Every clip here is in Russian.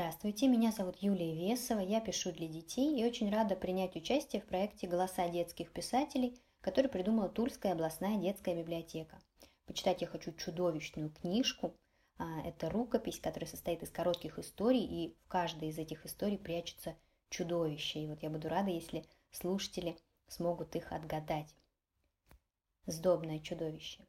Здравствуйте, меня зовут Юлия Весова, я пишу для детей и очень рада принять участие в проекте «Голоса детских писателей», который придумала Тульская областная детская библиотека. Почитать я хочу чудовищную книжку. А, это рукопись, которая состоит из коротких историй, и в каждой из этих историй прячется чудовище. И вот я буду рада, если слушатели смогут их отгадать. Сдобное чудовище.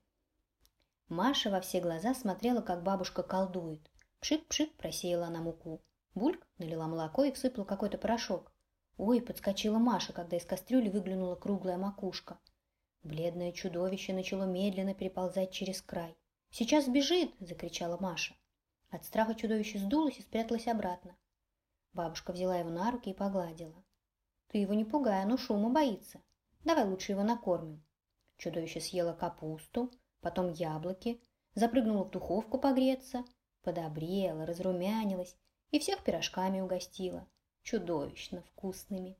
Маша во все глаза смотрела, как бабушка колдует. Пшик-пшик просеяла она муку. Бульк налила молоко и всыпала какой-то порошок. Ой, подскочила Маша, когда из кастрюли выглянула круглая макушка. Бледное чудовище начало медленно переползать через край. «Сейчас сбежит!» – закричала Маша. От страха чудовище сдулось и спряталось обратно. Бабушка взяла его на руки и погладила. «Ты его не пугай, оно шума боится. Давай лучше его накормим». Чудовище съело капусту, потом яблоки, запрыгнуло в духовку погреться – подобрела, разрумянилась и всех пирожками угостила, чудовищно вкусными.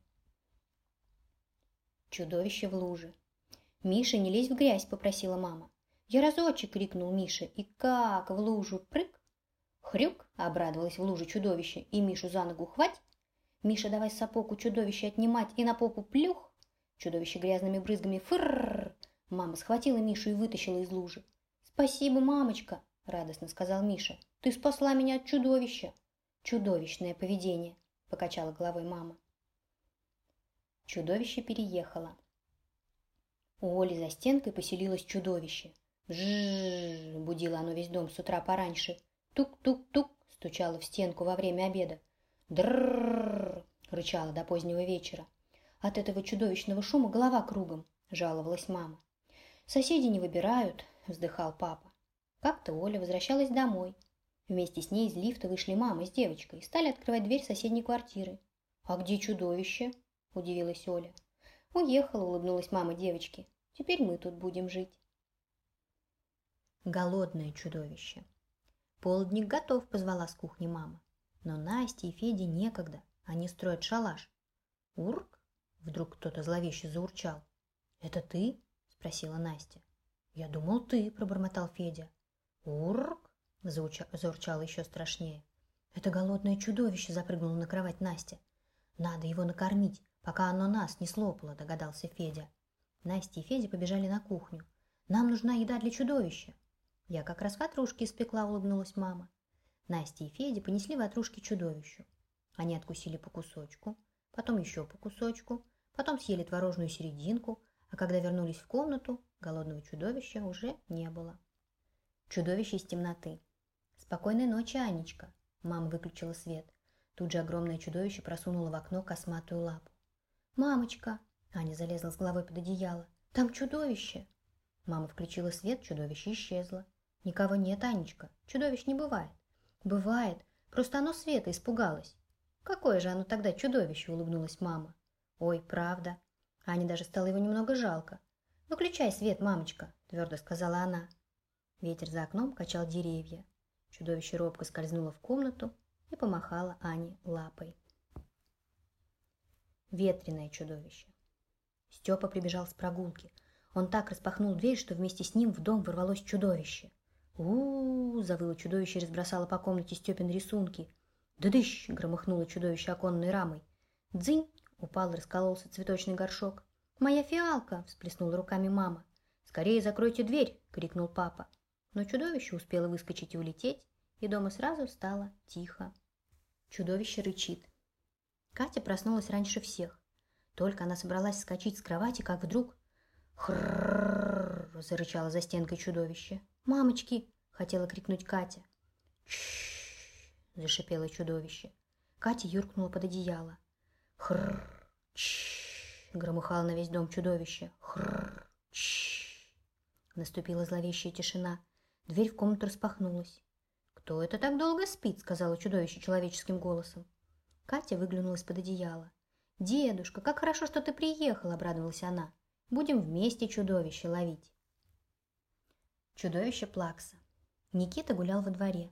Чудовище в луже. «Миша, не лезь в грязь!» – попросила мама. «Я разочек!» – крикнул Миша. И как в лужу прыг! Хрюк! – обрадовалась в луже чудовище. И Мишу за ногу хвать! Миша, давай сапог у чудовища отнимать и на попу плюх! Чудовище грязными брызгами фырррр! Мама схватила Мишу и вытащила из лужи. «Спасибо, мамочка!» – радостно сказал Миша. Ты спасла меня от чудовища. Чудовищное поведение, покачала головой мама. Чудовище переехало. У Оли за стенкой поселилось чудовище. Бжжж, будило оно весь дом с утра пораньше. Тук-тук-тук, стучало в стенку во время обеда. Дрррррр, рычало до позднего вечера. От этого чудовищного шума голова кругом, жаловалась мама. Соседи не выбирают, вздыхал папа. Как-то Оля возвращалась домой. Вместе с ней из лифта вышли мама с девочкой и стали открывать дверь соседней квартиры. «А где чудовище?» – удивилась Оля. «Уехала», – улыбнулась мама девочки. «Теперь мы тут будем жить». Голодное чудовище. «Полдник готов», – позвала с кухни мама. Но Насте и Феде некогда, они строят шалаш. «Урк?» – вдруг кто-то зловеще заурчал. «Это ты?» – спросила Настя. «Я думал, ты», – пробормотал Федя. «Урк?» Заурчало еще страшнее. Это голодное чудовище запрыгнуло на кровать Настя. Надо его накормить, пока оно нас не слопало, догадался Федя. Настя и Федя побежали на кухню. Нам нужна еда для чудовища. Я как раз ватрушки испекла, улыбнулась мама. Настя и Федя понесли ватрушки чудовищу. Они откусили по кусочку, потом еще по кусочку, потом съели творожную серединку, а когда вернулись в комнату, голодного чудовища уже не было. Чудовище из темноты. «Спокойной ночи, Анечка!» Мама выключила свет. Тут же огромное чудовище просунуло в окно косматую лапу. «Мамочка!» Аня залезла с головой под одеяло. «Там чудовище!» Мама включила свет, чудовище исчезло. «Никого нет, Анечка. Чудовищ не бывает». «Бывает. Просто оно света испугалось». «Какое же оно тогда чудовище?» – улыбнулась мама. «Ой, правда». Ане даже стало его немного жалко. «Выключай свет, мамочка», – твердо сказала она. Ветер за окном качал деревья. Чудовище робко скользнуло в комнату и помахало Ане лапой. Ветреное чудовище. Степа прибежал с прогулки. Он так распахнул дверь, что вместе с ним в дом ворвалось чудовище. у, -у, -у завыло чудовище и разбросало по комнате Степин рисунки. «Да-дыщ!» — громыхнуло чудовище оконной рамой. «Дзынь!» — упал и раскололся цветочный горшок. «Моя фиалка!» — всплеснула руками мама. «Скорее закройте дверь!» — крикнул папа. Но чудовище успело выскочить и улететь, и дома сразу стало тихо. Чудовище рычит. Катя проснулась раньше всех. Только она собралась скачать с кровати, как вдруг... «Хрррррр!» – зарычало за стенкой чудовище. «Мамочки!» – хотела крикнуть Катя. «Чш!» – зашипело чудовище. Катя юркнула под одеяло. «Хрррр! Чш!» – громыхало на весь дом чудовище. «Хрррр! Чш!» Наступила зловещая тишина. Дверь в комнату распахнулась. «Кто это так долго спит?» – сказала чудовище человеческим голосом. Катя выглянула из-под одеяла. «Дедушка, как хорошо, что ты приехал!» – обрадовалась она. «Будем вместе чудовище ловить!» Чудовище Плакса. Никита гулял во дворе.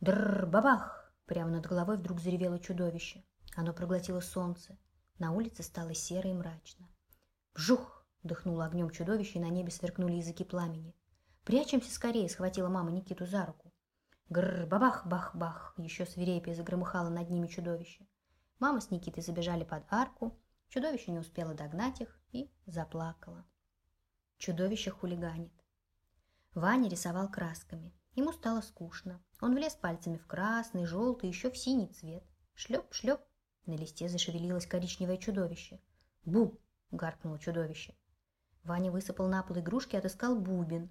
Дрррр, бабах! Прямо над головой вдруг заревело чудовище. Оно проглотило солнце. На улице стало серо и мрачно. Вжух! Дыхнуло огнем чудовище, и на небе сверкнули языки пламени. «Прячемся скорее!» – схватила мама Никиту за руку. Гррр, бабах-бах-бах, еще свирепее загромыхало над ними чудовище. Мама с Никитой забежали под арку, чудовище не успело догнать их и заплакало. Чудовище хулиганит. Ваня рисовал красками. Ему стало скучно. Он влез пальцами в красный, желтый, еще в синий цвет. Шлеп-шлеп. На листе зашевелилось коричневое чудовище. «Бу!» – гаркнуло чудовище. Ваня высыпал на пол игрушки и отыскал бубен.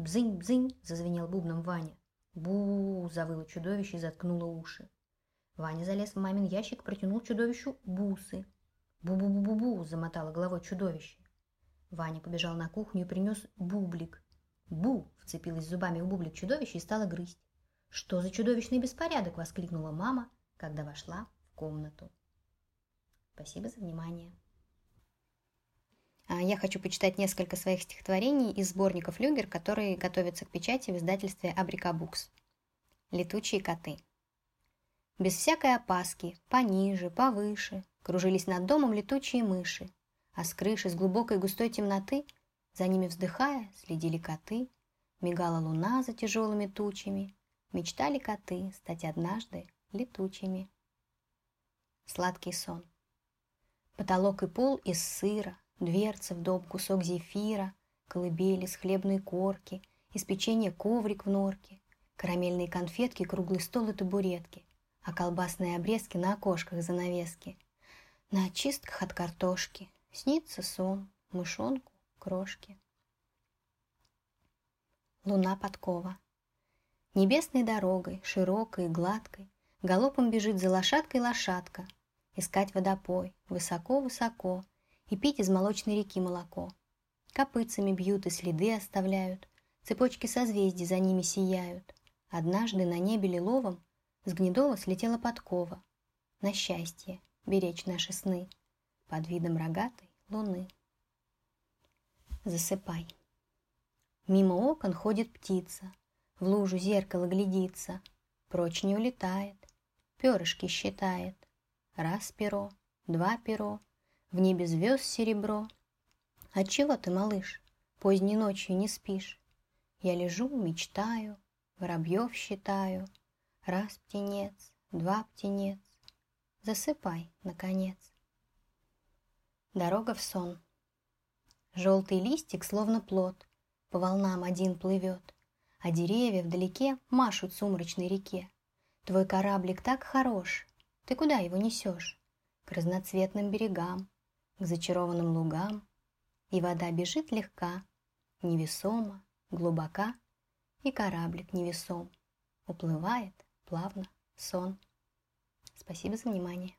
«Бзынь-бзынь!» – зазвенел бубном Ваня. бу завыло чудовище и заткнуло уши. Ваня залез в мамин ящик протянул чудовищу бусы. «Бу-бу-бу-бу-бу!» – замотало головой чудовище. Ваня побежал на кухню и принес бублик. «Бу!» – вцепилась зубами в бублик чудовище и стала грызть. «Что за чудовищный беспорядок?» – воскликнула мама, когда вошла в комнату. Спасибо за внимание. А, я хочу почитать несколько своих стихотворений из сборников «Люгер», которые готовятся к печати в издательстве «Абрика Букс». «Летучие коты». Без всякой опаски, пониже, повыше, кружились над домом летучие мыши, а с крыши, с глубокой густой темноты, за ними вздыхая, следили коты, мигала луна за тяжелыми тучами, мечтали коты стать однажды летучими. Сладкий сон. Потолок и пол из сыра, дверцы в дом, кусок зефира, колыбели с хлебной корки, из печенья коврик в норке, карамельные конфетки, круглый стол и табуретки, а колбасные обрезки на окошках занавески, на очистках от картошки, снится сон, мышонку, крошки. Луна подкова. Небесной дорогой, широкой и гладкой, галопом бежит за лошадкой лошадка, искать водопой, высоко-высоко, и пить из молочной реки молоко. Копытцами бьют и следы оставляют, цепочки созвездий за ними сияют. Однажды на небе лиловом с гнедова слетела подкова. На счастье беречь наши сны под видом рогатой луны. Засыпай. Мимо окон ходит птица, в лужу зеркало глядится, прочь не улетает, перышки считает. Раз перо, два перо, в небе звезд серебро. Отчего ты, малыш, поздней ночью не спишь? Я лежу, мечтаю, воробьев считаю. Раз птенец, два птенец. Засыпай, наконец. Дорога в сон. Желтый листик, словно плод, По волнам один плывет, А деревья вдалеке машут сумрачной реке. Твой кораблик так хорош, Ты куда его несешь? К разноцветным берегам, к зачарованным лугам, и вода бежит легка, невесомо, глубока, и кораблик невесом уплывает плавно сон. Спасибо за внимание.